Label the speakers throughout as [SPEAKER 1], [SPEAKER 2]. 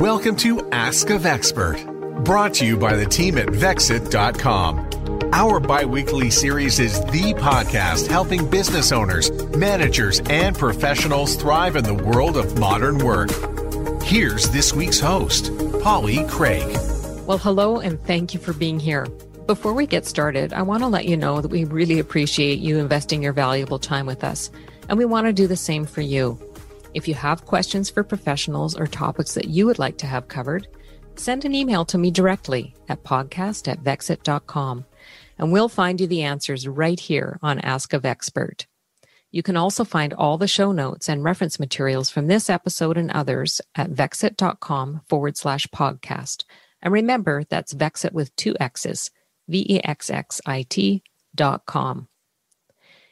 [SPEAKER 1] Welcome to Ask of Expert, brought to you by the team at Vexxit.com. Our bi weekly series is the podcast helping business owners, managers, and professionals thrive in the world of modern work. Here's this week's host, Polly Craig.
[SPEAKER 2] Well, hello, and thank you for being here. Before we get started, I want to let you know that we really appreciate you investing your valuable time with us, and we want to do the same for you. If you have questions for professionals or topics that you would like to have covered, send an email to me directly at podcast at vexxit.com and we'll find you the answers right here on Ask of Expert. You can also find all the show notes and reference materials from this episode and others at vexxit.com forward slash podcast. And remember, that's Vexxit with two X's, V E X X I T dot com.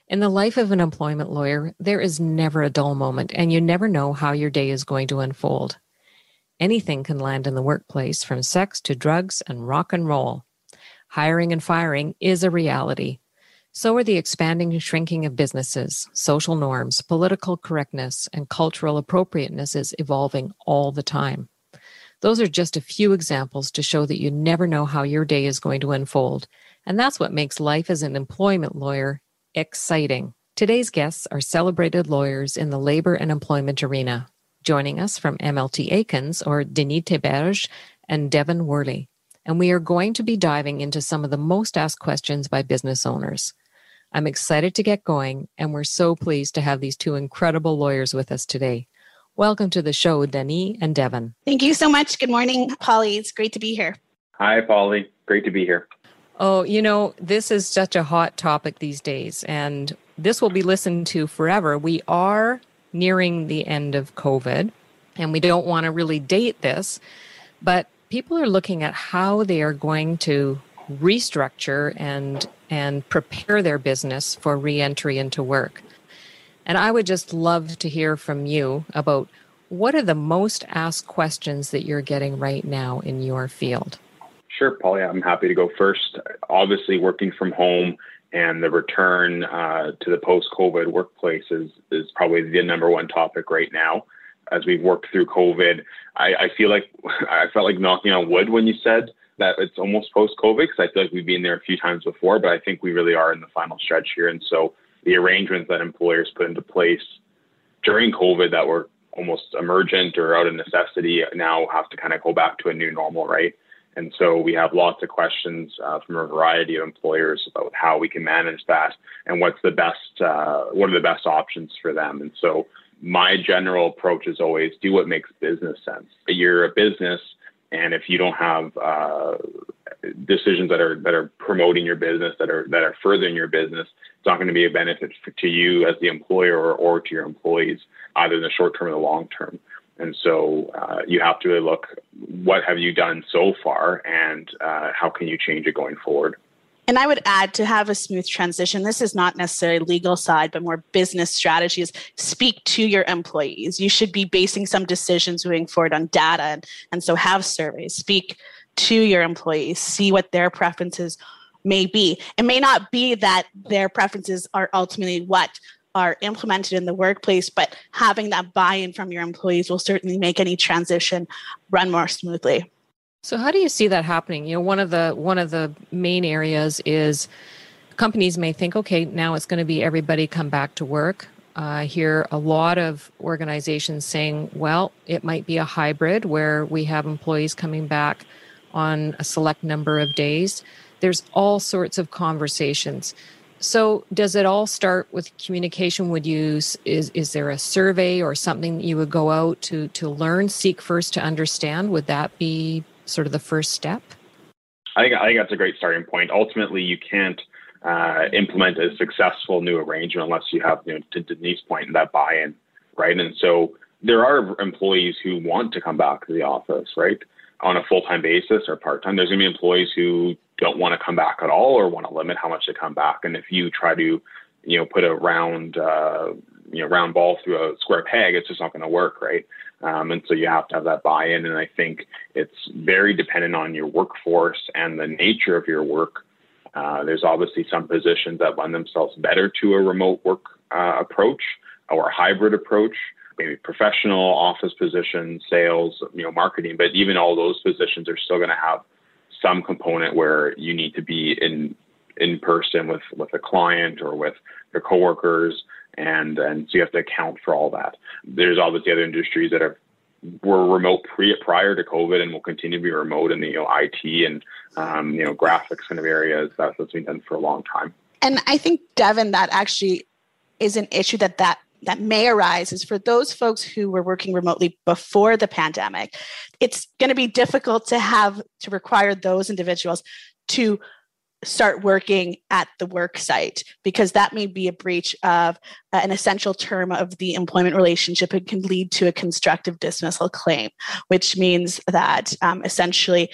[SPEAKER 2] In the life of an employment lawyer, there is never a dull moment, and you never know how your day is going to unfold. Anything can land in the workplace, from sex to drugs and rock and roll. Hiring and firing is a reality. So are the expanding and shrinking of businesses, social norms, political correctness, and cultural appropriateness is evolving all the time. Those are just a few examples to show that you never know how your day is going to unfold. And that's what makes life as an employment lawyer exciting. Today's guests are celebrated lawyers in the labor and employment arena. Joining us from MLT Aikins or Dany Théberge and Devin Wehrle. And we are going to be diving into some of the most asked questions by business owners. I'm excited to get going, and we're so pleased to have these two incredible lawyers with us today. Welcome to the show, Dany and Devin.
[SPEAKER 3] Thank you so much. Good morning, Polly. It's great to be here.
[SPEAKER 4] Hi, Polly. Great to be here.
[SPEAKER 2] Oh, you know, this is such a hot topic these days, and this will be listened to forever. We are nearing the end of COVID, and we don't want to really date this, but people are looking at how they are going to restructure and and prepare their business for reentry into work. And I would just love to hear from you about what are the most asked questions that you're getting right now in your field?
[SPEAKER 4] Sure, Polly. I'm happy to go first. Obviously, working from home and the return uh, to the post-COVID workplace is, is probably the number one topic right now. As we've worked through COVID, I, I feel like I felt like knocking on wood when you said that it's almost post-COVID because I feel like we've been there a few times before, but I think we really are in the final stretch here. And so the arrangements that employers put into place during COVID that were almost emergent or out of necessity now have to kind of go back to a new normal, right? And so we have lots of questions uh, from a variety of employers about how we can manage that and what's the best, uh, what are the best options for them. And so my general approach is always do what makes business sense. You're a business, and if you don't have uh, decisions that are that are promoting your business, that are that are furthering your business, it's not going to be a benefit to you as the employer or, or to your employees, either in the short term or the long term. And so uh, you have to look what have you done so far and uh, how can you change it going forward.
[SPEAKER 3] And I would add to have a smooth transition, this is not necessarily legal side, but more business strategies. Speak to your employees. You should be basing some decisions moving forward on data. And, and so have surveys. Speak to your employees, see what their preferences may be. It may not be that their preferences are ultimately what are implemented in the workplace, but having that buy in from your employees will certainly make any transition run more smoothly.
[SPEAKER 2] So how do you see that happening? You know, one of the one of the main areas is companies may think, okay, now it's going to be everybody come back to work. I hear a lot of organizations saying, well, it might be a hybrid where we have employees coming back on a select number of days. There's all sorts of conversations. So, does it all start with communication? Would you is is there a survey or something that you would go out to to learn, seek first to understand? Would that be sort of the first step?
[SPEAKER 4] I think I think that's a great starting point. Ultimately, you can't uh, implement a successful new arrangement unless you have, you know, to Dany's point, that buy-in, right? And so there are employees who want to come back to the office, right, on a full-time basis or part-time. There's going to be employees who don't want to come back at all or want to limit how much they come back. And if you try to, you know, put a round, uh, you know, round ball through a square peg, it's just not going to work, right? Um, and so you have to have that buy-in. And I think it's very dependent on your workforce and the nature of your work. Uh, there's obviously some positions that lend themselves better to a remote work uh, approach or a hybrid approach. maybe professional office positions, sales, you know, marketing, but even all those positions are still going to have some component where you need to be in in person with with a client or with your coworkers and and so you have to account for all that. There's obviously other industries that are were remote pre prior to COVID and will continue to be remote in the you know IT and um, you know graphics kind of areas. That's been done for a long time.
[SPEAKER 3] And I think Devin, that actually is an issue that that that may arise is for those folks who were working remotely before the pandemic it's going to be difficult to have to require those individuals to start working at the work site because that may be a breach of an essential term of the employment relationship and can lead to a constructive dismissal claim which means that um, essentially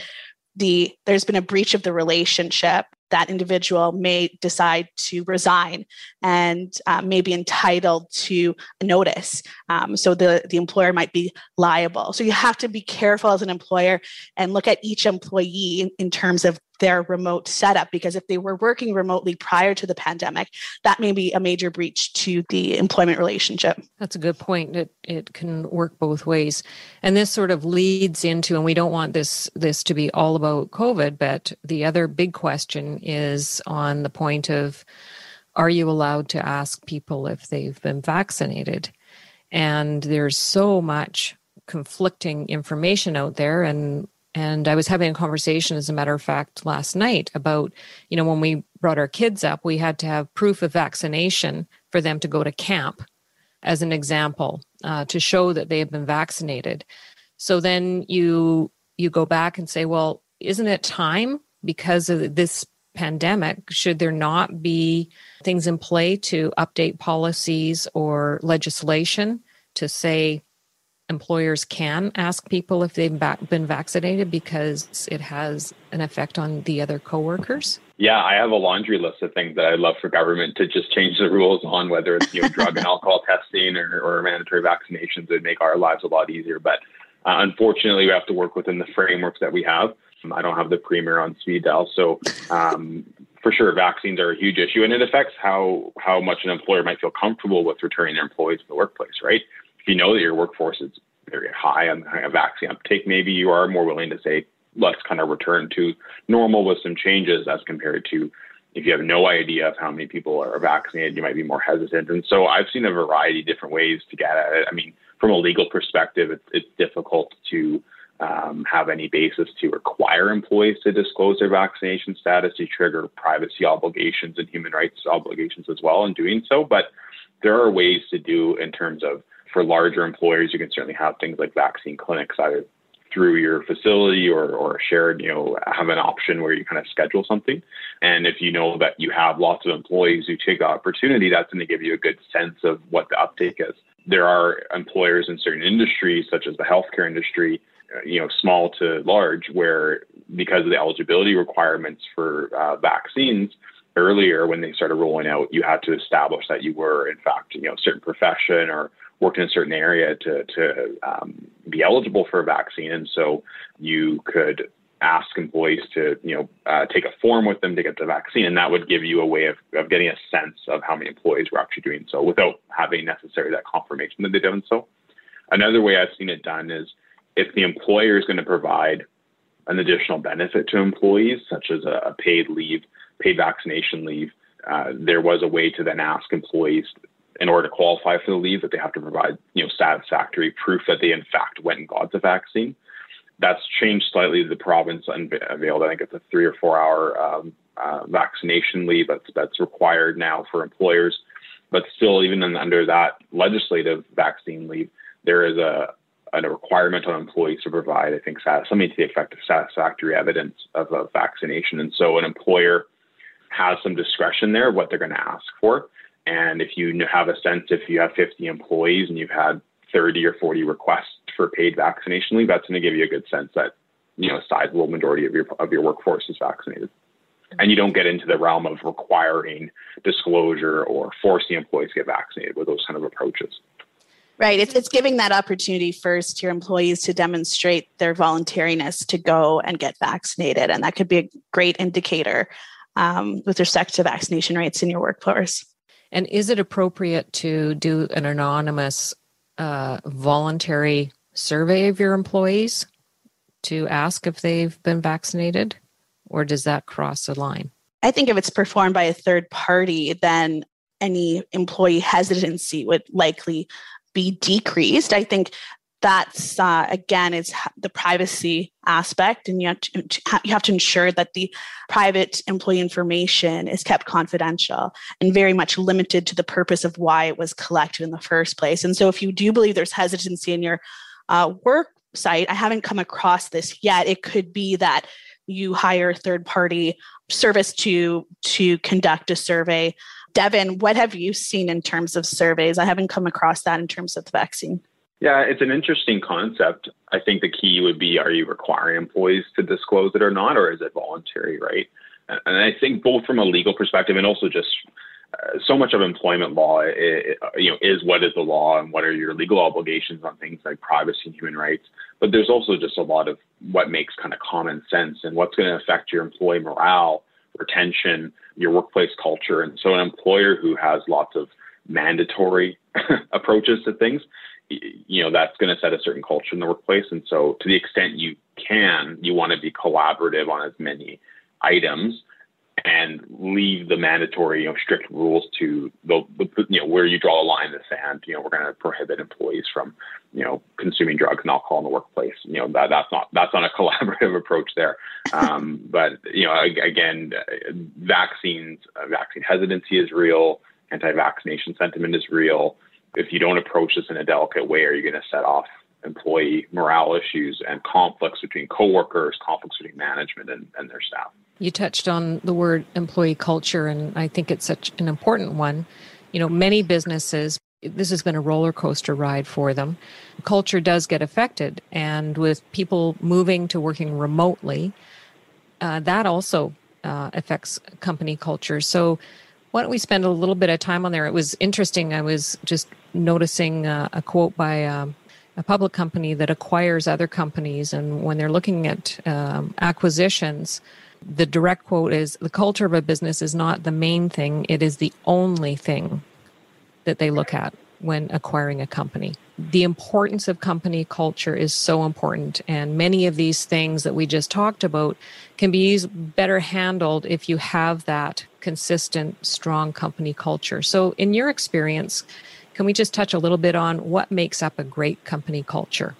[SPEAKER 3] the there's been a breach of the relationship that individual may decide to resign and uh, may be entitled to notice. Um, so the, the employer might be liable. So you have to be careful as an employer and look at each employee in, in terms of their remote setup because if they were working remotely prior to the pandemic, that may be a major breach to the employment relationship.
[SPEAKER 2] That's a good point. It it can work both ways. And this sort of leads into and we don't want this this to be all about COVID, but the other big question is on the point of are you allowed to ask people if they've been vaccinated? And there's so much conflicting information out there and and I was having a conversation, as a matter of fact, last night about, you know, when we brought our kids up, we had to have proof of vaccination for them to go to camp, as an example, uh, to show that they have been vaccinated. So then you you go back and say, well, isn't it time because of this pandemic? Should there not be things in play to update policies or legislation to say employers can ask people if they've been vaccinated because it has an effect on the other coworkers?
[SPEAKER 4] Yeah, I have a laundry list of things that I'd love for government to just change the rules on, whether it's you know drug and alcohol testing or, or mandatory vaccinations It would make our lives a lot easier. But uh, unfortunately, we have to work within the frameworks that we have. I don't have the premier on speed dial, so um, for sure, vaccines are a huge issue, and it affects how how much an employer might feel comfortable with returning their employees to the workplace. Right? If you know that your workforce is very high on a vaccine uptake, maybe you are more willing to say, let's kind of return to normal with some changes as compared to if you have no idea of how many people are vaccinated, you might be more hesitant. And so I've seen a variety of different ways to get at it. I mean, from a legal perspective, it's, it's difficult to um, have any basis to require employees to disclose their vaccination status to trigger privacy obligations and human rights obligations as well in doing so. But there are ways to do in terms of for larger employers, you can certainly have things like vaccine clinics either through your facility or, or shared, you know, have an option where you kind of schedule something. And if you know that you have lots of employees who take the opportunity, that's going to give you a good sense of what the uptake is. There are employers in certain industries, such as the healthcare industry, you know, small to large, where because of the eligibility requirements for uh, vaccines, earlier when they started rolling out, you had to establish that you were, in fact, you know, a certain profession or worked in a certain area to, to um, be eligible for a vaccine. And so you could ask employees to, you know, uh, take a form with them to get the vaccine. And that would give you a way of, of getting a sense of how many employees were actually doing so without having necessarily that confirmation that they've done so. Another way I've seen it done is if the employer is going to provide an additional benefit to employees, such as a, a paid leave, paid vaccination leave, uh, there was a way to then ask employees in order to qualify for the leave that they have to provide you know satisfactory proof that they in fact went and got the vaccine. That's changed slightly. The province unveiled, I think it's a three or four hour um, uh, vaccination leave that's that's required now for employers. But still, even under that legislative vaccine leave, there is a a requirement on employees to provide, I think, something to the effect of satisfactory evidence of a vaccination. And so, an employer has some discretion there what they're going to ask for. And if you have a sense, if you have 50 employees and you've had 30 or 40 requests for paid vaccination leave, that's going to give you a good sense that you know a sizable majority of your of your workforce is vaccinated. And you don't get into the realm of requiring disclosure or forcing employees to get vaccinated with those kind of approaches.
[SPEAKER 3] Right. It's, it's giving that opportunity first to your employees to demonstrate their voluntariness to go and get vaccinated. And that could be a great indicator um, with respect to vaccination rates in your workforce.
[SPEAKER 2] And is it appropriate to do an anonymous a voluntary survey of your employees to ask if they've been vaccinated, or does that cross a line?
[SPEAKER 3] I think if it's performed by a third party, then any employee hesitancy would likely be decreased. I think that's uh, again it's the privacy aspect and you have to, you have to ensure that the private employee information is kept confidential and very much limited to the purpose of why it was collected in the first place. And so if you do believe there's hesitancy in your uh, work site i haven't come across this yet. It could be that you hire a third party service to to conduct a survey. Devin what have you seen in terms of surveys? I haven't come across that in terms of the vaccine
[SPEAKER 4] yeah, it's an interesting concept. I think the key would be are you requiring employees to disclose it or not, or is it voluntary, right? And I think both from a legal perspective and also just uh, so much of employment law, it, you know, is what is the law and what are your legal obligations on things like privacy and human rights. But there's also just a lot of what makes kind of common sense and what's going to affect your employee morale, retention, your workplace culture. And so, an employer who has lots of mandatory approaches to things you know that's going to set a certain culture in the workplace. And so to the extent you can you want to be collaborative on as many items and leave the mandatory you know strict rules to the, the you know where you draw a line in the sand. You know we're going to prohibit employees from you know consuming drugs and alcohol in the workplace. You know that that's not that's not a collaborative approach there. Um, but you know again vaccines uh, vaccine hesitancy is real. Anti-vaccination sentiment is real if you don't approach this in a delicate way, are you going to set off employee morale issues and conflicts between coworkers, conflicts between management and, and their staff?
[SPEAKER 2] You touched on the word employee culture, and I think it's such an important one. You know, many businesses, this has been a roller coaster ride for them. Culture does get affected, and with people moving to working remotely, uh, that also uh, affects company culture. So, why don't we spend a little bit of time on there? It was interesting. I was just noticing uh, a quote by um, a public company that acquires other companies, and when they're looking at um, acquisitions, the direct quote is the culture of a business is not the main thing, it is the only thing that they look at when acquiring a company. The importance of company culture is so important, and many of these things that we just talked about can be used, better handled if you have that consistent, strong company culture. So, in your experience, can we just touch a little bit on what makes up a great company culture?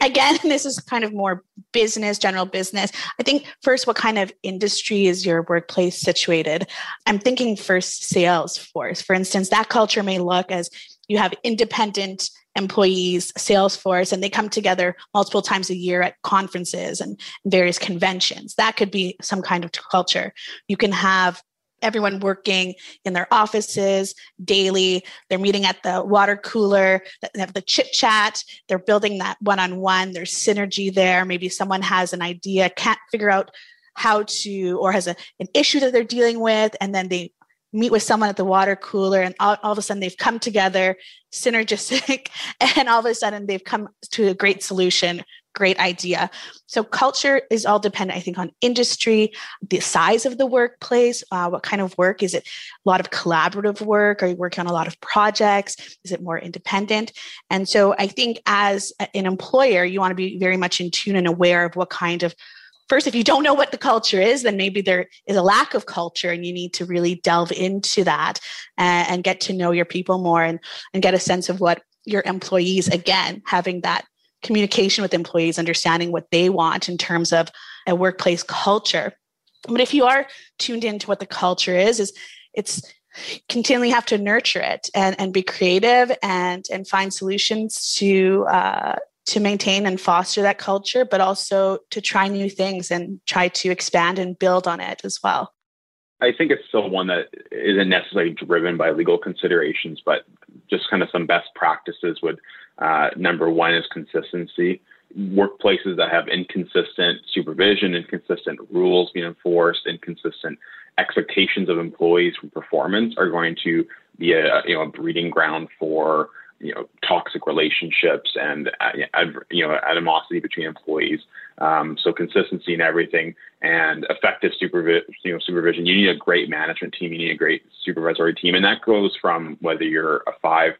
[SPEAKER 3] Again, this is kind of more business, general business. I think first, what kind of industry is your workplace situated? I'm thinking first sales force. For instance, that culture may look as you have independent employees, sales force, and they come together multiple times a year at conferences and various conventions. That could be some kind of culture. You can have everyone working in their offices daily. They're meeting at the water cooler, they have the chit chat, they're building that one on one. There's synergy there. Maybe someone has an idea, can't figure out how to, or has a, an issue that they're dealing with, and then they meet with someone at the water cooler and all, all, of a sudden they've come together synergistic and all of a sudden they've come to a great solution great idea. So culture is all dependent i think on industry the size of the workplace uh, what kind of work is it a lot of collaborative work? Are you working on a lot of projects? Is it more independent? And so i think as an employer you want to be very much in tune and aware of what kind of first, if you don't know what the culture is, then maybe there is a lack of culture and you need to really delve into that and, and get to know your people more and, and get a sense of what your employees, again, having that communication with employees, understanding what they want in terms of a workplace culture. But if you are tuned into what the culture is, is it's continually have to nurture it and, and be creative and and find solutions to uh, to maintain and foster that culture, but also to try new things and try to expand and build on it as well.
[SPEAKER 4] I think it's still one that isn't necessarily driven by legal considerations, but just kind of some best practices would uh, number one is consistency. Workplaces that have inconsistent supervision, inconsistent rules being enforced, inconsistent expectations of employees from performance are going to be a you know a breeding ground for you know toxic relationships and uh, you know animosity between employees. Um, so consistency in everything and effective supervi- you know, supervision. You need a great management team. You need a great supervisory team, and that goes from whether you're a five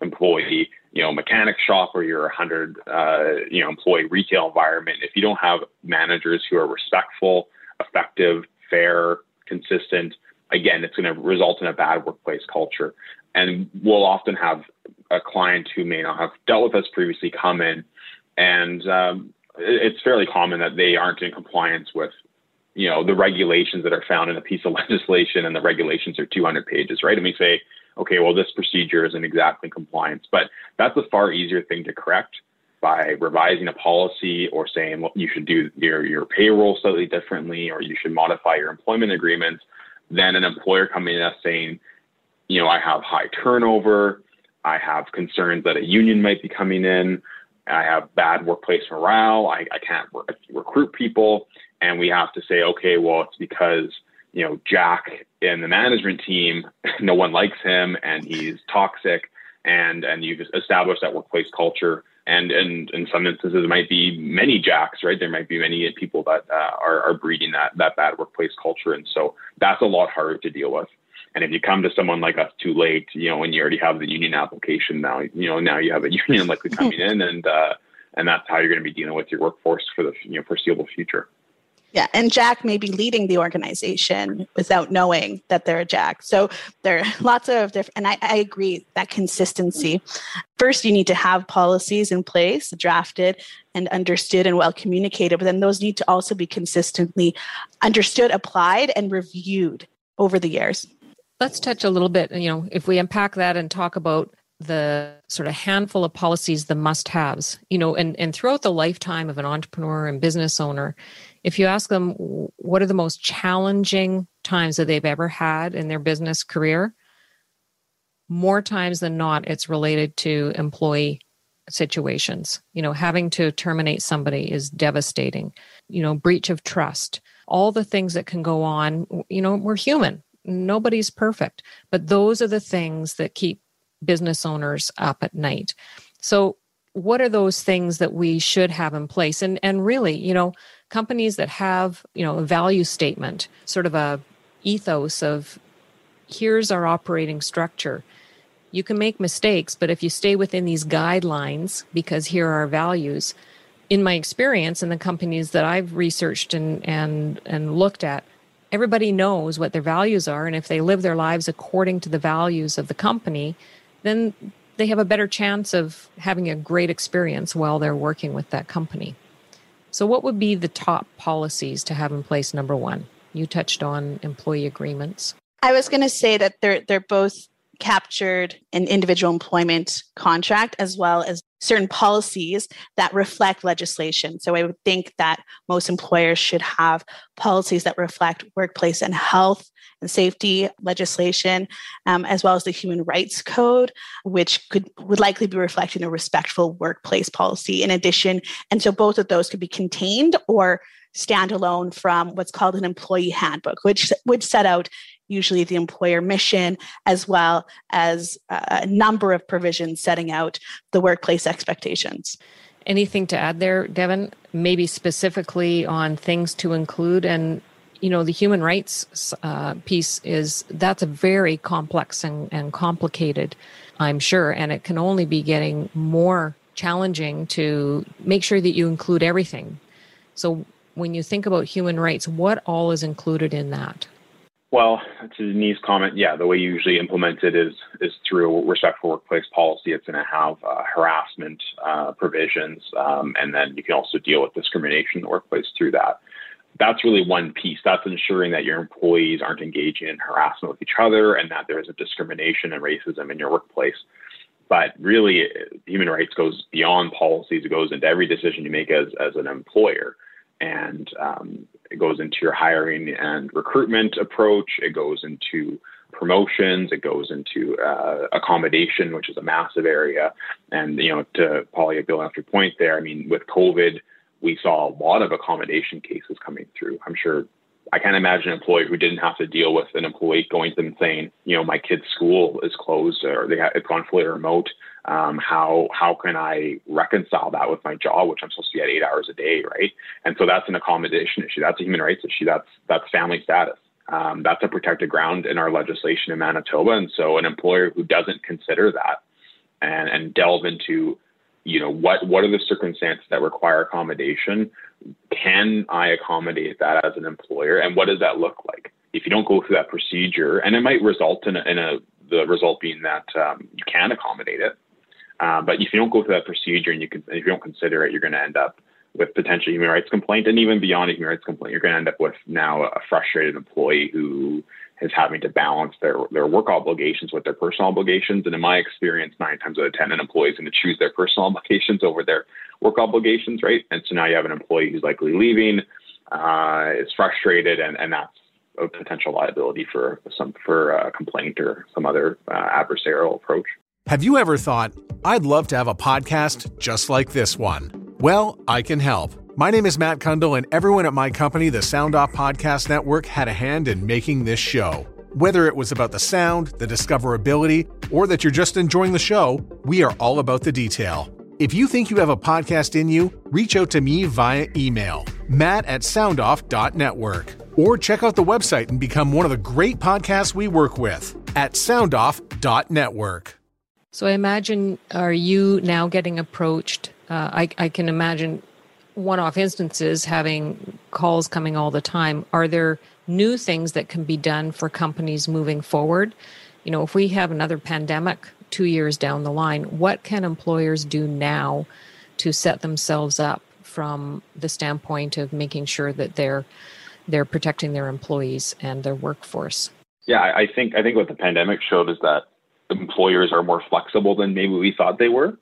[SPEAKER 4] employee you know mechanic shop or you're hundred uh, you know employee retail environment, if you don't have managers who are respectful, effective, fair, consistent, again, it's going to result in a bad workplace culture. And we'll often have a client who may not have dealt with us previously come in, and um, it's fairly common that they aren't in compliance with you know the regulations that are found in a piece of legislation and the regulations are 200 pages right and we say okay well this procedure isn't exactly compliance but that's a far easier thing to correct by revising a policy or saying well you should do your your payroll slightly differently or you should modify your employment agreements than an employer coming in saying you know i have high turnover i have concerns that a union might be coming in I have bad workplace morale. I, I can't re- recruit people. And we have to say, okay, well, it's because, you know, Jack in the management team, no one likes him and he's toxic. And, and you've established that workplace culture. And, and in some instances, it might be many Jacks, right? There might be many people that uh, are, are breeding that, that bad workplace culture. And so that's a lot harder to deal with. And if you come to someone like us too late, you know, and you already have the union application now, you know, now you have a union likely coming in, and uh, and that's how you're going to be dealing with your workforce for the you know foreseeable future.
[SPEAKER 3] Yeah, and Jack may be leading the organization without knowing that they're a Jack. So there are lots of different, and I, I, agree that consistency. First, you need to have policies in place, drafted and understood and well communicated, but then those need to also be consistently understood, applied, and reviewed over the years.
[SPEAKER 2] Let's touch a little bit, you know, if we unpack that and talk about the sort of handful of policies, the must haves, you know, and, and throughout the lifetime of an entrepreneur and business owner, if you ask them what are the most challenging times that they've ever had in their business career, more times than not, it's related to employee situations. You know, having to terminate somebody is devastating. You know, breach of trust, all the things that can go on. You know, we're human nobody's perfect, but those are the things that keep business owners up at night. So, what are those things that we should have in place? And and really, you know, companies that have you know a value statement, sort of a ethos of here's our operating structure. You can make mistakes, but if you stay within these guidelines, because here are our values, in my experience in the companies that I've researched and and and looked at, everybody knows what their values are. And if they live their lives according to the values of the company, then they have a better chance of having a great experience while they're working with that company. So, what would be the top policies to have in place? Number one, you touched on employee agreements.
[SPEAKER 3] I was going to say that they're they're both captured in individual employment contract as well as certain policies that reflect legislation. So I would think that most employers should have policies that reflect workplace and health and safety legislation, um, as well as the Human Rights Code, which could would likely be reflecting a respectful workplace policy. In addition, and so both of those could be contained or standalone from what's called an employee handbook, which would set out usually the employer mission, as well as a number of provisions setting out the workplace expectations.
[SPEAKER 2] Anything to add there, Devin? Maybe specifically on things to include and you know the human rights uh, piece is that's a very complex and, and complicated i'm sure and it can only be getting more challenging to make sure that you include everything so when you think about human rights what all is included in that
[SPEAKER 4] well, to Dany's comment, yeah, the way you usually implement it is is through respectful workplace policy. It's going to have uh, harassment uh, provisions, um, and then you can also deal with discrimination in the workplace through that. That's really one piece. That's ensuring that your employees aren't engaging in harassment with each other, and that there isn't discrimination and racism in your workplace. But really, human rights goes beyond policies. It goes into every decision you make as as an employer and um, it goes into your hiring and recruitment approach. It goes into promotions. It goes into uh, accommodation, which is a massive area. And you know, to Polly, off your point there, I mean, with COVID, we saw a lot of accommodation cases coming through. I'm sure I can't imagine an employee who didn't have to deal with an employee going to them saying, you know, my kid's school is closed or they have, it's gone fully remote. Um, how how can I reconcile that with my job, which I'm supposed to be at eight hours a day, right? And so that's an accommodation issue. That's a human rights issue. That's that's family status. Um, that's a protected ground in our legislation in Manitoba. And so an employer who doesn't consider that and, and delve into, you know, what, what are the circumstances that require accommodation? Can I accommodate that as an employer? And what does that look like? If you don't go through that procedure, and it might result in a, in a the result being that um, you can accommodate it. Uh, but if you don't go through that procedure and you can, if you don't consider it, you're going to end up with potential human rights complaint, and even beyond a human rights complaint, you're going to end up with now a frustrated employee who is having to balance their their work obligations with their personal obligations. And in my experience, nine times out of ten, an employee is going to choose their personal obligations over their work obligations, right? And so now you have an employee who's likely leaving, uh, is frustrated, and and that's a potential liability for some for a complaint or some other uh, adversarial approach.
[SPEAKER 1] Have you ever thought, I'd love to have a podcast just like this one? Well, I can help. My name is Matt Kundle, and everyone at my company, the Sound Off Podcast Network, had a hand in making this show. Whether it was about the sound, the discoverability, or that you're just enjoying the show, we are all about the detail. If you think you have a podcast in you, reach out to me via email, matt at soundoff.network, or check out the website and become one of the great podcasts we work with at soundoff.network.
[SPEAKER 2] So I imagine, are you now getting approached? Uh, I, I can imagine one off instances having calls coming all the time. Are there new things that can be done for companies moving forward? You know, if we have another pandemic two years down the line, what can employers do now to set themselves up from the standpoint of making sure that they're they're protecting their employees and their workforce?
[SPEAKER 4] Yeah, I think I think what the pandemic showed is that employers are more flexible than maybe we thought they were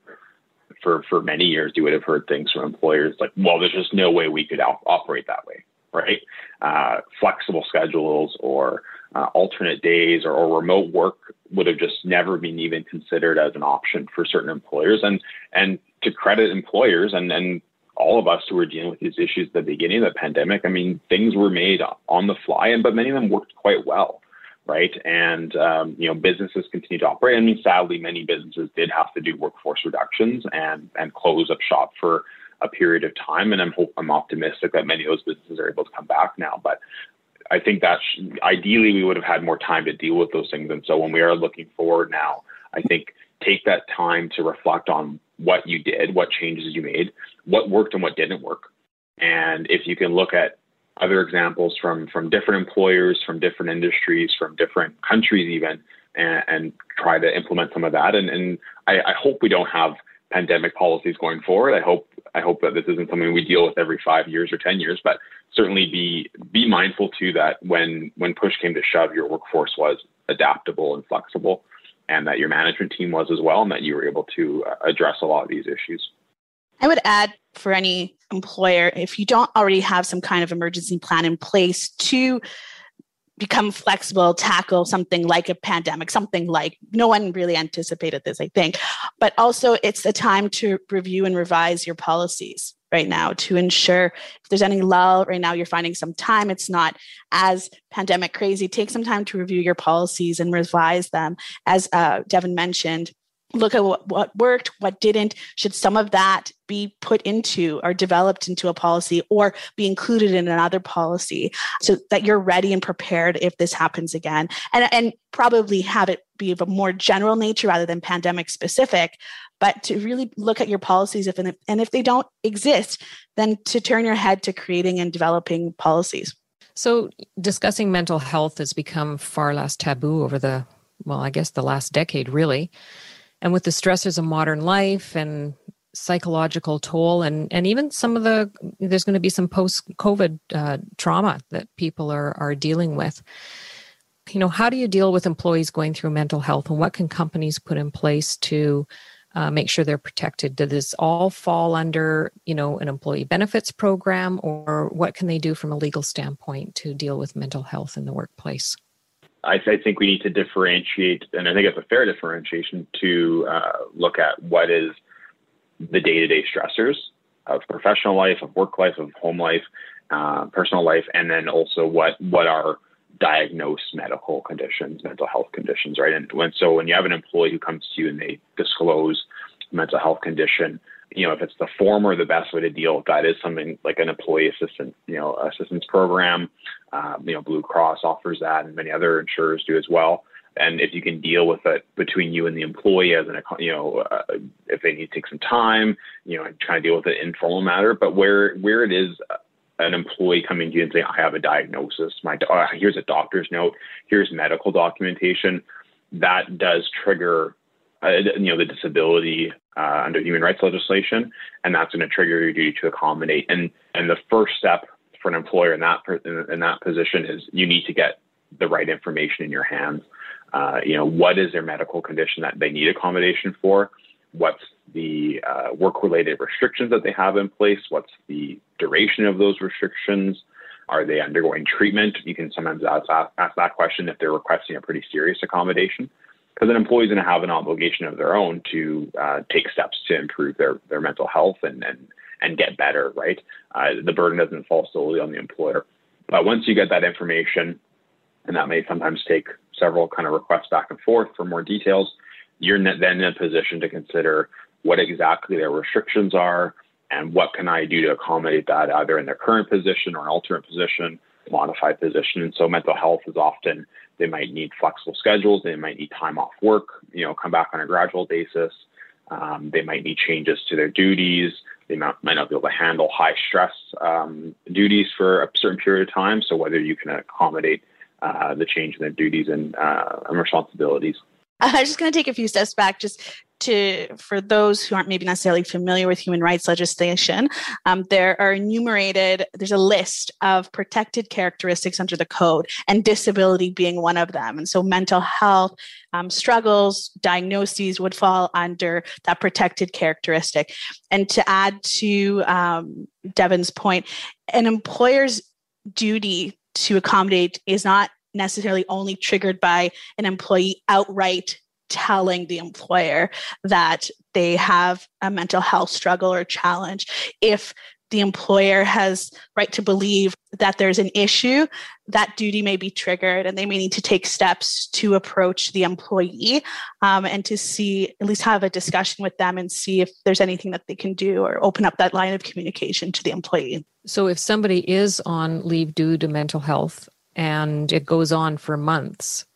[SPEAKER 4] for for many years you would have heard things from employers like well there's just no way we could op- operate that way right? Uh, flexible schedules or uh, alternate days or, or, remote work would have just never been even considered as an option for certain employers. And and to credit employers and and all of us who were dealing with these issues at the beginning of the pandemic i mean things were made on the fly and but many of them worked quite well right? And um, you know, businesses continue to operate. I mean, sadly, many businesses did have to do workforce reductions and and close up shop for a period of time. And I'm hope I'm optimistic that many of those businesses are able to come back now. But I think that ideally we would have had more time to deal with those things. And so when we are looking forward now, I think take that time to reflect on what you did, what changes you made, what worked and what didn't work. And if you can look at other examples from from different employers, from different industries, from different countries, even, and, and try to implement some of that. And, and I, I, hope we don't have pandemic policies going forward. I hope I hope that this isn't something we deal with every five years or ten years, but certainly be be mindful too that when when push came to shove, your workforce was adaptable and flexible, and that your management team was as well, and that you were able to uh, address a lot of these issues.
[SPEAKER 3] I would add for any employer, if you don't already have some kind of emergency plan in place to become flexible, tackle something like a pandemic, something like no one really anticipated this, I think. But also, it's a time to review and revise your policies right now to ensure if there's any lull right now you're finding some time it's not as pandemic crazy take some time to review your policies and revise them as uh, devin mentioned look at what, what worked, what didn't. Should some of that be put into or developed into a policy or be included in another policy so that you're ready and prepared if this happens again? And, and probably have it be of a more general nature rather than pandemic specific, but to really look at your policies if and if they don't exist, then to turn your head to creating and developing policies.
[SPEAKER 2] So discussing mental health has become far less taboo over the well, I guess the last decade really and with the stressors of modern life and psychological toll and and even some of the there's going to be some post covid uh, trauma that people are are dealing with. You know how do you deal with employees going through mental health and what can companies put in place to uh, make sure they're protected? Does this all fall under you know an employee benefits program or what can they do from a legal standpoint to deal with mental health in the workplace
[SPEAKER 4] I, I, think we need to differentiate, and I think it's a fair differentiation to uh, look at what is the day-to-day stressors of professional life, of work life, of home life, uh, personal life, and then also what what are diagnosed medical conditions, mental health conditions, right? And when so when you have an employee who comes to you and they disclose mental health condition, you know, if it's the former, the best way to deal with that is something like an employee assistance, you know, assistance program. Um, you know, Blue Cross offers that, and many other insurers do as well. and if you can deal with it between you and the employee as an you know uh, if they need to take some time you know try to deal with it in informal matter but where where it is an employee coming to you and saying i have a diagnosis my uh, here's a doctor's note here's medical documentation that does trigger uh, you know the disability uh, under human rights legislation and that's going to trigger your duty to accommodate and and the first step for an employer in that in, in that position is you need to get the right information in your hands uh, you know, what is their medical condition that they need accommodation for? What's the uh, work-related restrictions that they have in place? What's the duration of those restrictions? Are they undergoing treatment? You can sometimes ask, ask that question if they're requesting a pretty serious accommodation, because an employee is going to have an obligation of their own to uh, take steps to improve their, their mental health and, and, and get better, right? Uh, the burden doesn't fall solely on the employer. But once you get that information, and that may sometimes take several kind of requests back and forth for more details, you're then in a position to consider what exactly their restrictions are and what can I do to accommodate that either in their current position or an alternate position, modified position. And so mental health is often they might need flexible schedules, they might need time off work, you know, come back on a gradual basis. Um, they might need changes to their duties. They might, might not be able to handle high stress um, duties for a certain period of time. So whether you can accommodate uh, the change in their duties and, uh, and responsibilities.
[SPEAKER 3] I'm just going to take a few steps back just to for those who aren't maybe necessarily familiar with human rights legislation um, there are enumerated there's a list of protected characteristics under the code and disability being one of them. And so mental health um, struggles diagnoses would fall under that protected characteristic. And to add to um, devin's point an employer's duty to accommodate is not necessarily only triggered by an employee outright telling the employer that they have a mental health struggle or challenge. If the employer has right to believe that there's an issue that duty may be triggered and they may need to take steps to approach the employee um, and to see at least have a discussion with them and see if there's anything that they can do or open up that line of communication to the employee
[SPEAKER 2] so if somebody is on leave due to mental health and it goes on for months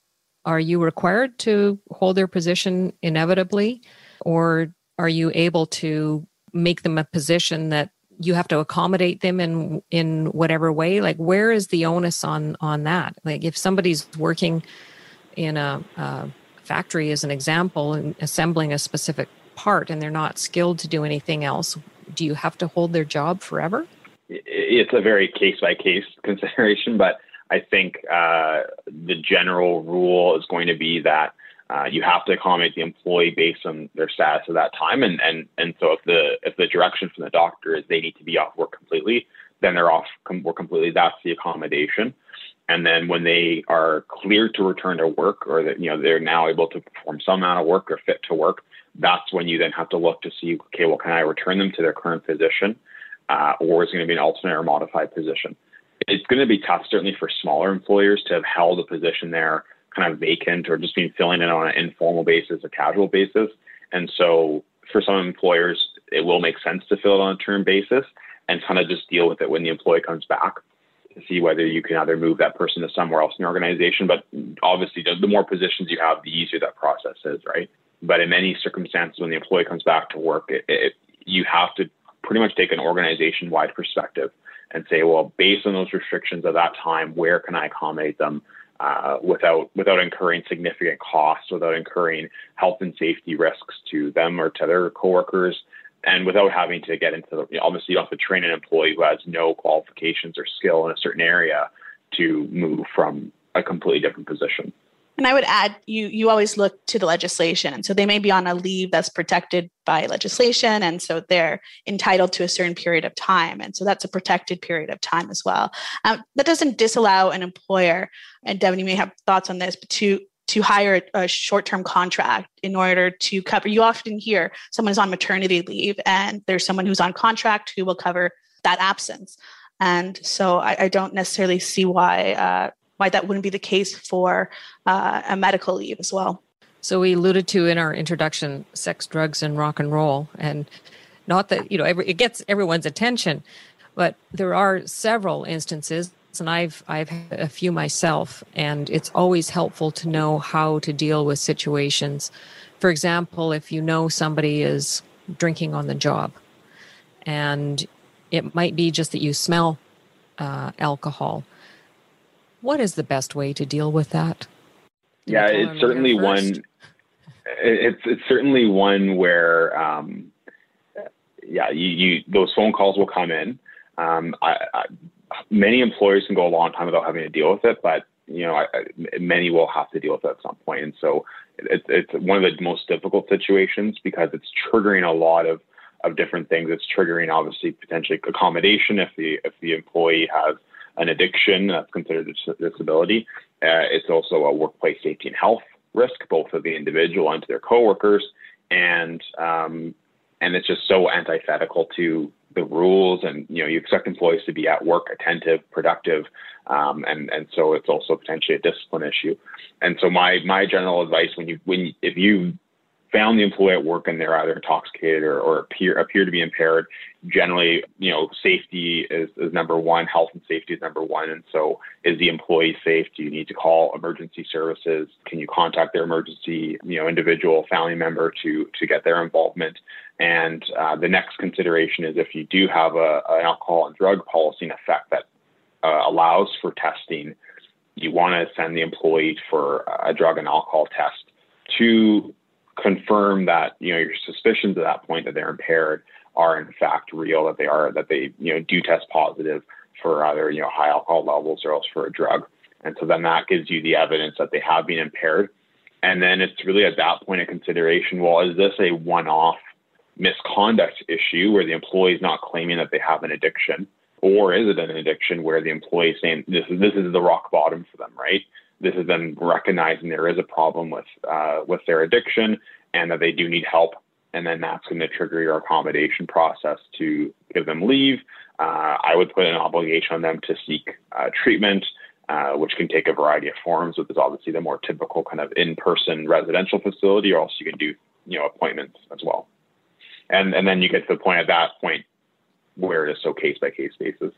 [SPEAKER 2] are you required to hold their position inevitably or are you able to make them a position that you have to accommodate them in in whatever way? Like where is the onus on on that? Like if somebody's working in a, a factory as an example and assembling a specific part and they're not skilled to do anything else do you have to hold their job forever?
[SPEAKER 4] It's a very case by case consideration but i think uh, the general rule is going to be that uh, you have to accommodate the employee based on their status at that time. And, and, and so if the, if the direction from the doctor is they need to be off work completely, then they're off com- work completely. That's the accommodation. And then when they are cleared to return to work or that, you know, they're now able to perform some amount of work or fit to work, that's when you then have to look to see, okay, well, can I return them to their current position? Uh, or is it going to be an alternate or modified position? It's going to be tough, certainly for smaller employers to have held a position there kind of vacant or just being filling in on an informal basis, a casual basis. And so for some employers, it will make sense to fill it on a term basis and kind of just deal with it when the employee comes back to see whether you can either move that person to somewhere else in the organization. But obviously, the more positions you have, the easier that process is, right? But in many circumstances, when the employee comes back to work, it, it, you have to pretty much take an organization wide perspective and say, well, based on those restrictions at that time, where can I accommodate them? uh, without without incurring significant costs, without incurring health and safety risks to them or to their coworkers, and without having to get into the, obviously you don't have to train an employee who has no qualifications or skill in a certain area to move from a completely different position.
[SPEAKER 3] And I would add, you you always look to the legislation, so they may be on a leave that's protected by legislation, and so they're entitled to a certain period of time, and so that's a protected period of time as well. Um, that doesn't disallow an employer, and Devin, you may have thoughts on this, but to to hire a short-term contract in order to cover. You often hear someone is on maternity leave, and there's someone who's on contract who will cover that absence. And so I, I don't necessarily see why uh, why that wouldn't be the case for uh, a medical leave as well.
[SPEAKER 2] So we alluded to in our introduction sex, drugs, and rock and roll, and not that you know every, it gets everyone's attention, but there are several instances and I've I've had a few myself, and it's always helpful to know how to deal with situations. For example, if you know somebody is drinking on the job, and it might be just that you smell uh, alcohol. What is the best way to deal with that?
[SPEAKER 4] yeah, it's certainly one. It's it's certainly one where, um, yeah, you, you those phone calls will come in. Um, I, I, many employers can go a long time without having to deal with it, but you know, I, many will have to deal with it at some point. And so it's it's one of the most difficult situations because it's triggering a lot of of different things. It's triggering obviously potentially accommodation if the if the employee has an addiction that's considered a disability. Uh, it's also a workplace safety and health risk, both of the individual and to their coworkers, and um, and it's just so antithetical to the rules. And you know, you expect employees to be at work, attentive, productive, um, and and so it's also potentially a discipline issue. And so my my general advice when you when if you found the employee at work and they're either intoxicated or, or appear appear to be impaired, generally, you know, safety is, is number one, health and safety is number one. And so is the employee safe? Do you need to call emergency services? Can you contact their emergency, you know, individual family member to to get their involvement? And uh, the next consideration is if you do have a, an alcohol and drug policy in effect that uh, allows for testing, you want to send the employee for a drug and alcohol test to confirm that you know your suspicions at that point that they're impaired are in fact real, that they are that they you know do test positive for either you know high alcohol levels or else for a drug, and so then that gives you the evidence that they have been impaired, and then it's really at that point of consideration. Well, is this a one-off misconduct issue where the employee is not claiming that they have an addiction? Or is it an addiction where the employee is saying this is this is the rock bottom for them, right? this is them recognizing there is a problem with uh, with their addiction and that they do need help. And then that's going to trigger your accommodation process to give them leave. Uh, I would put an obligation on them to seek uh, treatment, uh, which can take a variety of forms, which is obviously the more typical kind of in-person residential facility, or else you can do you know appointments as well. And and then you get to the point at that point where it is so case by case basis.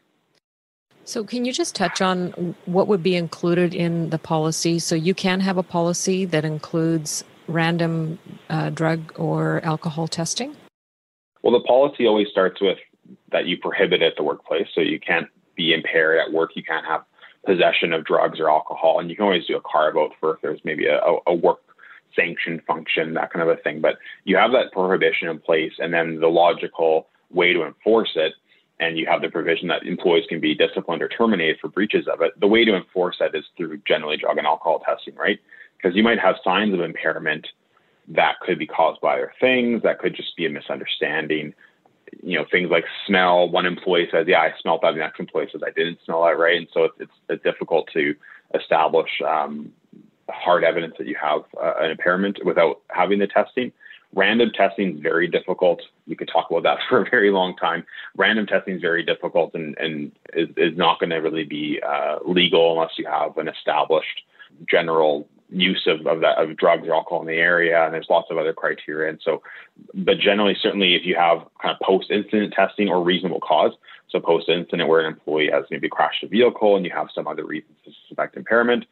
[SPEAKER 2] So, can you just touch on what would be included in the policy? So, you can have a policy that includes random uh, drug or alcohol testing?
[SPEAKER 4] Well, the policy always starts with that you prohibit at the workplace. So, you can't be impaired at work, you can't have possession of drugs or alcohol, and you can always do a carve out for if there's maybe a, a work sanction function, that kind of a thing. But you have that prohibition in place, and then the logical way to enforce it and you have the provision that employees can be disciplined or terminated for breaches of it, the way to enforce that is through generally drug and alcohol testing, right? Because you might have signs of impairment that could be caused by other things, that could just be a misunderstanding. You know, things like smell. One employee says, "Yeah, I smelled that." The next employee says, "I didn't smell that." Right, and so it's it's, it's difficult to establish um, hard evidence that you have uh, an impairment without having the testing. Random testing is very difficult. You could talk about that for a very long time. Random testing is very difficult and, and is, is not going to really be uh, legal unless you have an established general use of, of that of drugs or alcohol in the area and there's lots of other criteria. And so but generally certainly if you have kind of post incident testing or reasonable cause so post incident where an employee has maybe crashed a vehicle and you have some other reasons to suspect impairment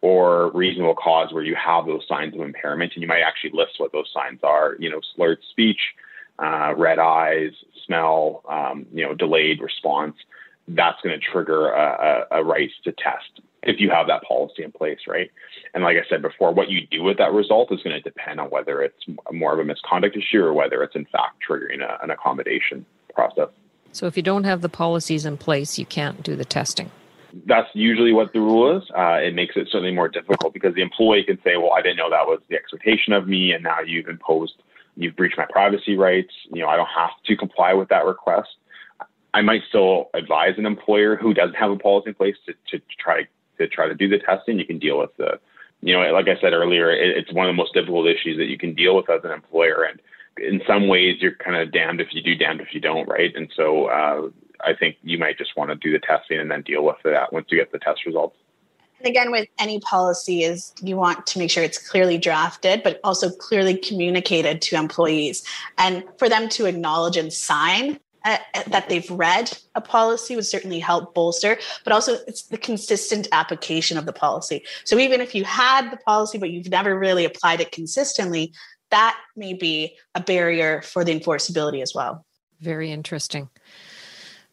[SPEAKER 4] or reasonable cause where you have those signs of impairment and you might actually list what those signs are you know slurred speech uh, red eyes smell um, you know delayed response that's going to trigger a, a, a right to test if you have that policy in place right and like i said before what you do with that result is going to depend on whether it's more of a misconduct issue or whether it's in fact triggering a, an accommodation process
[SPEAKER 2] so if you don't have the policies in place you can't do the testing
[SPEAKER 4] that's usually what the rule is. Uh, it makes it certainly more difficult because the employee can say, "Well, I didn't know that was the expectation of me, and now you've imposed, you've breached my privacy rights. You know, I don't have to comply with that request." I might still advise an employer who doesn't have a policy in place to, to try to try to do the testing. You can deal with the, you know, like I said earlier, it, it's one of the most difficult issues that you can deal with as an employer, and in some ways, you're kind of damned if you do, damned if you don't, right? And so. Uh, I think you might just want to do the testing and then deal with that once you get the test results.
[SPEAKER 3] And again, with any policy, is you want to make sure it's clearly drafted, but also clearly communicated to employees, and for them to acknowledge and sign uh, that they've read a policy would certainly help bolster, but also it's the consistent application of the policy. So even if you had the policy, but you've never really applied it consistently, that may be a barrier for the enforceability as well.
[SPEAKER 2] Very interesting.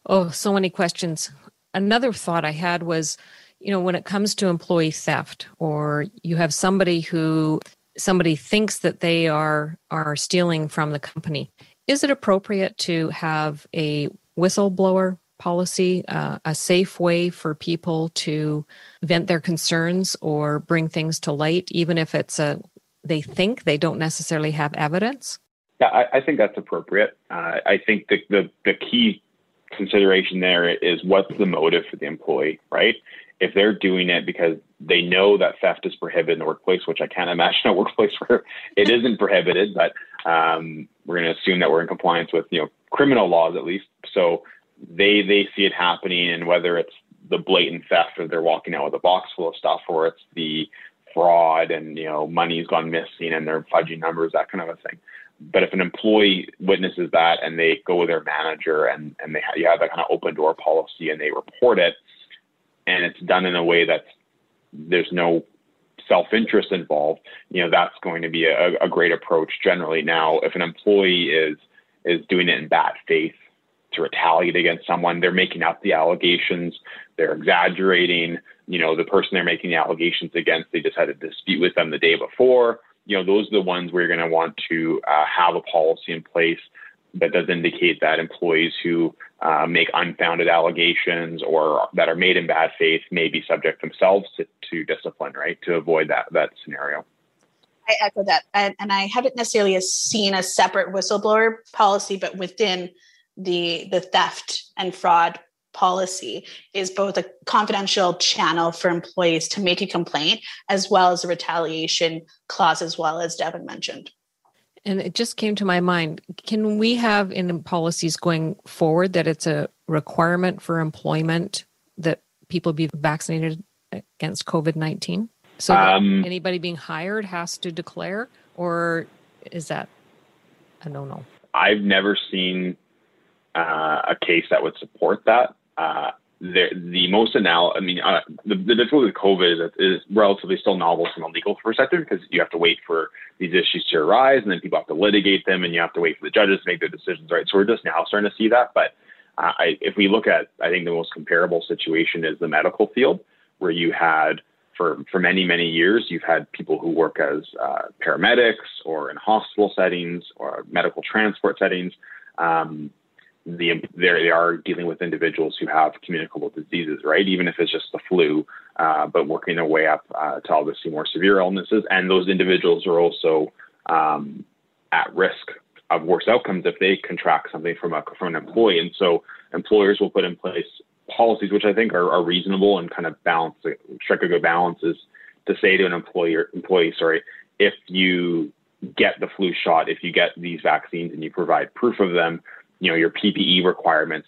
[SPEAKER 2] Oh, so many questions. Another thought I had was, you know, when it comes to employee theft, or you have somebody who somebody thinks that they are are stealing from the company, is it appropriate to have a whistleblower policy, uh, a safe way for people to vent their concerns or bring things to light, even if it's a they think they don't necessarily have evidence?
[SPEAKER 4] Yeah, I, I think that's appropriate. Uh, I think the, the the key consideration there is what's the motive for the employee, right? If they're doing it because they know that theft is prohibited in the workplace, which I can't imagine a workplace where it isn't prohibited, but um, we're going to assume that we're in compliance with you know criminal laws at least. So they they see it happening, and whether it's the blatant theft or they're walking out with a box full of stuff, or it's the fraud and you know money's gone missing and they're fudging numbers, that kind of a thing. But if an employee witnesses that and they go with their manager and and they you have that kind of open door policy and they report it, and it's done in a way that there's no self interest involved, you know that's going to be a, a great approach generally. Now, if an employee is is doing it in bad faith to retaliate against someone, they're making up the allegations, they're exaggerating. You know, the person they're making the allegations against, they just had a dispute with them the day before you know, those are the ones where you're going to want to uh, have a policy in place that does indicate that employees who uh, make unfounded allegations or that are made in bad faith may be subject themselves to, to discipline, right? To avoid that that scenario.
[SPEAKER 3] I echo that, and, and I haven't necessarily seen a separate whistleblower policy, but within the the theft and fraud policy is both a confidential channel for employees to make a complaint as well as a retaliation clause as well as devin mentioned
[SPEAKER 2] and it just came to my mind can we have in policies going forward that it's a requirement for employment that people be vaccinated against covid-19 so um, anybody being hired has to declare or is that a no-no?
[SPEAKER 4] I've never seen uh, a case that would support that. Uh, the, the most anal I mean, uh, the, the difficulty with COVID is, is relatively still novel from a legal perspective because you have to wait for these issues to arise and then people have to litigate them and you have to wait for the judges to make their decisions, right? So we're just now starting to see that. But uh, I, if we look at, I think the most comparable situation is the medical field where you had for, for many, many years, you've had people who work as uh, paramedics or in hospital settings or medical transport settings. Um, the they are dealing with individuals who have communicable diseases, right? Even if it's just the flu, uh, but working their way up uh, to obviously more severe illnesses, and those individuals are also um, at risk of worse outcomes if they contract something from a from an employee. And so employers will put in place policies which I think are, are reasonable and kind of balance strike a good balance is to say to an employer employee, sorry, if you get the flu shot, if you get these vaccines and you provide proof of them, you know, your PPE requirements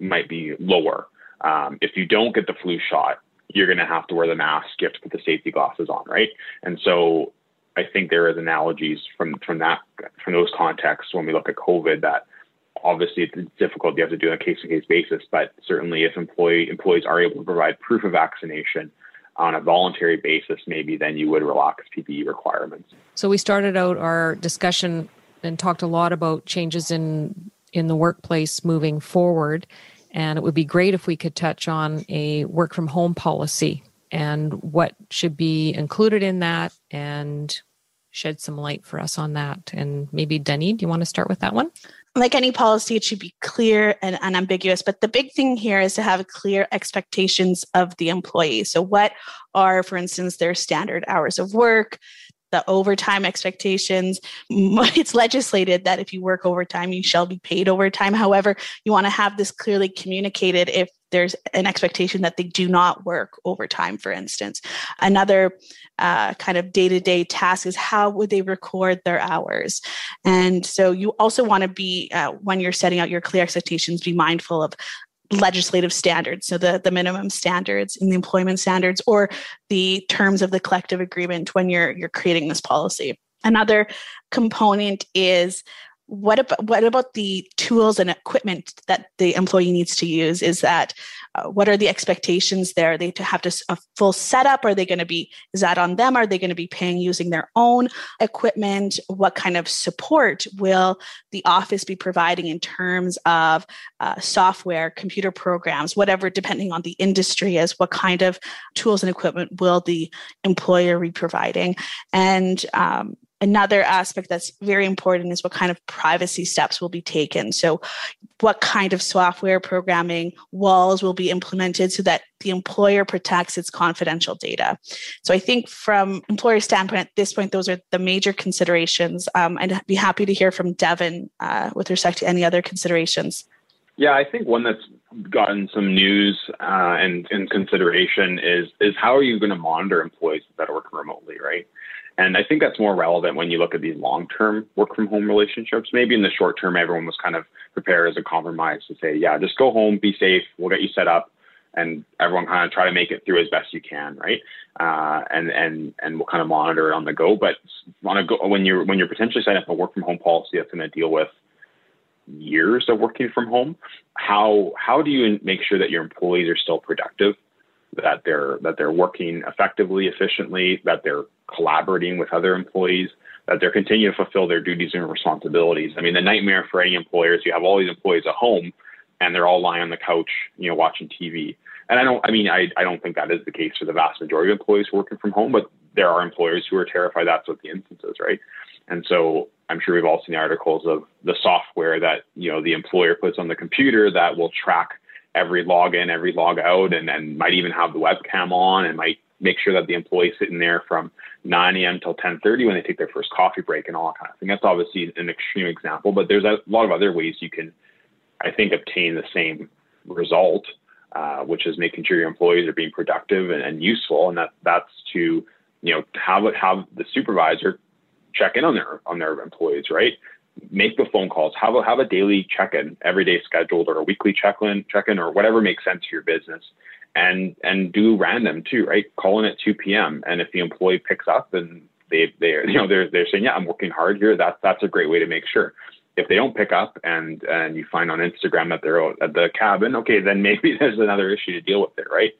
[SPEAKER 4] might be lower. Um, if you don't get the flu shot, you're going to have to wear the mask. You have to put the safety glasses on, right? And so I think there is analogies from from that from those contexts when we look at COVID that obviously it's difficult. You have to do on a case to case basis, but certainly if employee employees are able to provide proof of vaccination on a voluntary basis, maybe then you would relax PPE requirements.
[SPEAKER 2] So we started out our discussion and talked a lot about changes in in the workplace moving forward. And it would be great if we could touch on a work from home policy and what should be included in that and shed some light for us on that. And maybe Dany, do you want to start with that one?
[SPEAKER 3] Like any policy, it should be clear and unambiguous. But the big thing here is to have clear expectations of the employee. So, what are, for instance, their standard hours of work, the overtime expectations. It's legislated that if you work overtime, you shall be paid overtime. However, you want to have this clearly communicated if there's an expectation that they do not work overtime, for instance. Another uh, kind of day to day task is how would they record their hours? And so you also want to be, uh, when you're setting out your clear expectations, be mindful of legislative standards so the, the minimum standards in the employment standards or the terms of the collective agreement when you're you're creating this policy. Another component is what about what about the tools and equipment that the employee needs to use? Is that uh, what are the expectations there? Are they to have to a full setup? Are they going to be is that on them? Are they going to be paying using their own equipment? What kind of support will the office be providing in terms of uh, software computer programs whatever depending on the industry is what kind of tools and equipment will the employer be providing? And um, another aspect that's very important is what kind of privacy steps will be taken. So, what kind of software programming walls will be implemented so that the employer protects its confidential data. So, I think from employer standpoint at this point, those are the major considerations. Um, I'd be happy to hear from Devin uh, with respect to any other considerations.
[SPEAKER 4] Yeah, I think one that's gotten some news uh, and, and consideration is is how are you going to monitor employees that working remotely, right? And I think that's more relevant when you look at these long term work from home relationships. Maybe in the short term, everyone was kind of prepared as a compromise to say, yeah, just go home, be safe, we'll get you set up. And everyone kind of try to make it through as best you can, right? Uh, and and and we'll kind of monitor it on the go. But on a go, when you're when you're potentially setting up a work from home policy that's going to deal with years of working from home, how how do you make sure that your employees are still productive that they're that they're working effectively, efficiently, that they're collaborating with other employees, that they're continuing to fulfill their duties and responsibilities. I mean, the nightmare for any employer is you have all these employees at home and they're all lying on the couch, you know, watching TV. And I don't, I mean, I, I don't think that is the case for the vast majority of employees working from home, but there are employers who are terrified that's what the instance is, right? And so I'm sure we've all seen the articles of the software that, you know, the employer puts on the computer that will track every login, every log out, and, and might even have the webcam on and might make sure that the employee's sitting there from 9 a.m. till 10:30 when they take their first coffee break and all that kind of thing. That's obviously an extreme example, but there's a lot of other ways you can, I think, obtain the same result, uh, which is making sure your employees are being productive and, and useful, and that that's to you know have have the supervisor check in on their on their employees, right? Make the phone calls, have a, have a daily check-in, every day scheduled or a weekly check-in, check-in or whatever makes sense for your business. And, and do random too, right? Call in at 2 p.m. And if the employee picks up and they, they, you know, they're, they're saying, yeah, I'm working hard here. That's, that's a great way to make sure. If they don't pick up and, and you find on Instagram that they're at the cabin, okay, then maybe there's another issue to deal with it, right?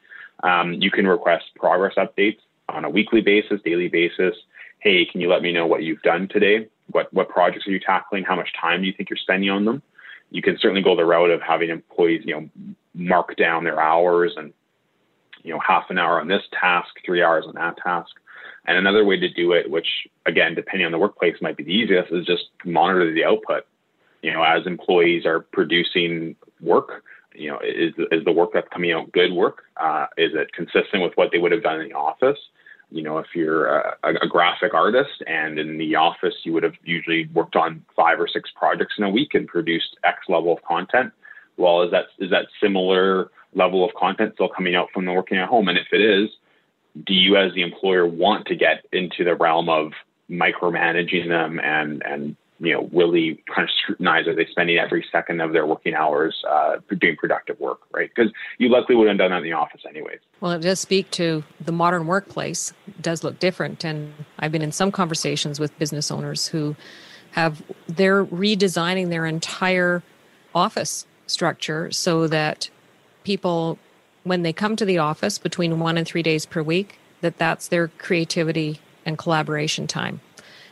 [SPEAKER 4] Um, you can request progress updates on a weekly basis, daily basis. Hey, can you let me know what you've done today? What what projects are you tackling? How much time do you think you're spending on them? You can certainly go the route of having employees, you know, mark down their hours and you know half an hour on this task, three hours on that task. And another way to do it, which again, depending on the workplace, might be the easiest, is just monitor the output. You know, as employees are producing work, you know, is is the work that's coming out good work? Uh, is it consistent with what they would have done in the office? You know, if you're a, a, graphic artist and in the office you would have usually worked on five or six projects in a week and produced X level of content, well, is that is that similar level of content still coming out from the working at home? And if it is, do you as the employer want to get into the realm of micromanaging them and and you know, really kind of scrutinize are they spending every second of their working hours uh, doing productive work, right? Because you likely would have done that in the office anyways.
[SPEAKER 2] Well, it does speak to the modern workplace. It does look different, and I've been in some conversations with business owners who have they're redesigning their entire office structure so that people, when they come to the office between one and three days per week, that that's their creativity and collaboration time,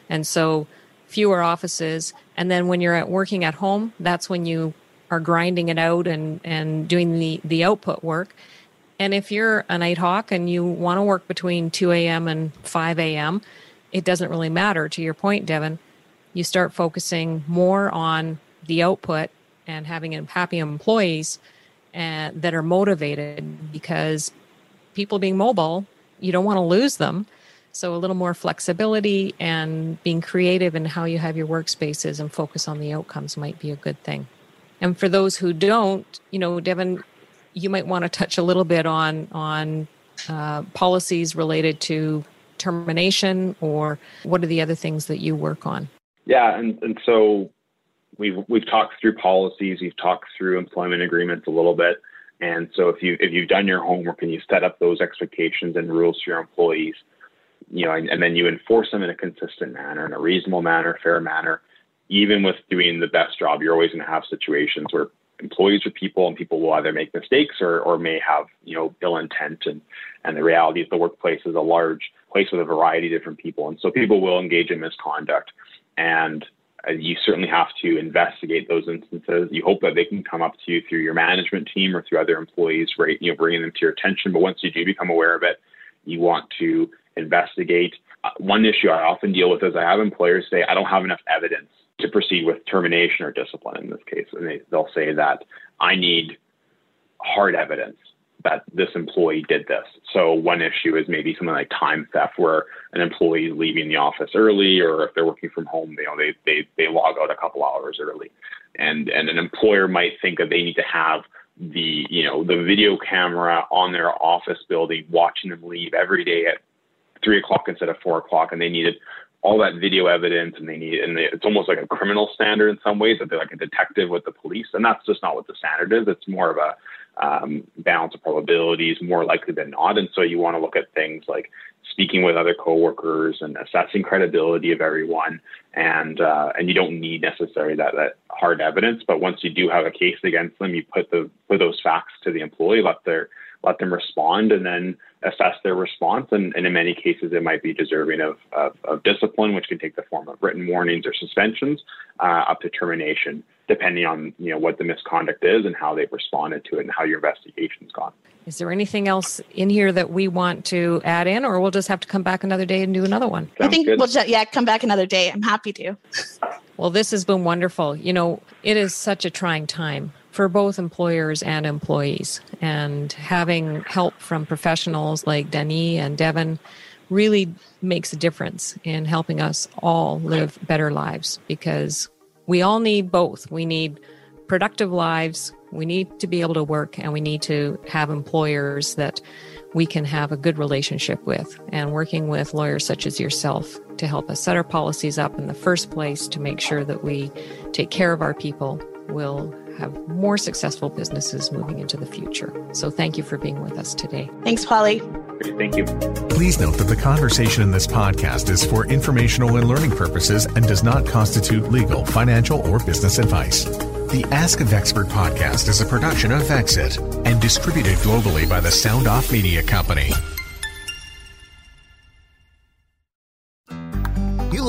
[SPEAKER 2] and so fewer offices. And then when you're at working at home, that's when you are grinding it out and, and doing the, the output work. And if you're a night hawk and you want to work between 2 a.m. and 5 a.m., it doesn't really matter. To your point, Devin, you start focusing more on the output and having happy employees and, uh, that are motivated because people being mobile, you don't want to lose them. So a little more flexibility and being creative in how you have your workspaces and focus on the outcomes might be a good thing. And for those who don't, you know, Devin, you might want to touch a little bit on on uh, policies related to termination or what are the other things that you work on?
[SPEAKER 4] Yeah, and, and so we've we've talked through policies, we've talked through employment agreements a little bit. And so if you if you've done your homework and you set up those expectations and rules for your employees, you know, and, then you enforce them in a consistent manner, in a reasonable manner, fair manner, even with doing the best job, you're always going to have situations where employees are people and people will either make mistakes or, or may have, you know, ill intent. And, and the reality is the workplace is a large place with a variety of different people. And so people will engage in misconduct. And you certainly have to investigate those instances. You hope that they can come up to you through your management team or through other employees, right? You know, bringing them to your attention. But once you do become aware of it, you want to investigate. Uh, one issue I often deal with is I have employers say, I don't have enough evidence to proceed with termination or discipline in this case. And they, they'll say that I need hard evidence that this employee did this. So one issue is maybe something like time theft, where an employee is leaving the office early, or if they're working from home, you know, they they they log out a couple hours early, and and an employer might think that they need to have the you know the video camera on their office building watching them leave every day at three o'clock instead of four o'clock, and they needed all that video evidence and they need and they, it's almost like a criminal standard in some ways that they're like a detective with the police and that's just not what the standard is. It's more of a um, balance of probabilities more likely than not. And so you want to look at things like speaking with other coworkers and assessing credibility of everyone and uh, and you don't need necessarily that, that hard evidence but once you do have a case against them you put the put those facts to the employee let their let them respond and then assess their response. And, and in many cases, it might be deserving of, of, of, discipline, which can take the form of written warnings or suspensions, uh, up to termination, depending on you know what the misconduct is and how they've responded to it and how your investigation's gone.
[SPEAKER 2] Is there anything else in here that we want to add in, or we'll just have to come back another day and do another one?
[SPEAKER 3] Sounds I think good. we'll just, yeah come back another day. I'm happy to.
[SPEAKER 2] Well, this has been wonderful. You know, it is such a trying time for both employers and employees. And having help from professionals like Dany and Devin really makes a difference in helping us all live better lives because we all need both. We need productive lives, we need to be able to work, and we need to have employers that we can have a good relationship with. And working with lawyers such as yourself to help us set our policies up in the first place to make sure that we take care of our people will have more successful businesses moving into the future. So thank you for being with us today.
[SPEAKER 3] Thanks, Polly.
[SPEAKER 4] Thank you.
[SPEAKER 1] Please note that the conversation in this podcast is for informational and learning purposes and does not constitute legal, financial, or business advice. The Ask of Expert podcast is a production of Vexxit and distributed globally by the Sound Off Media Company.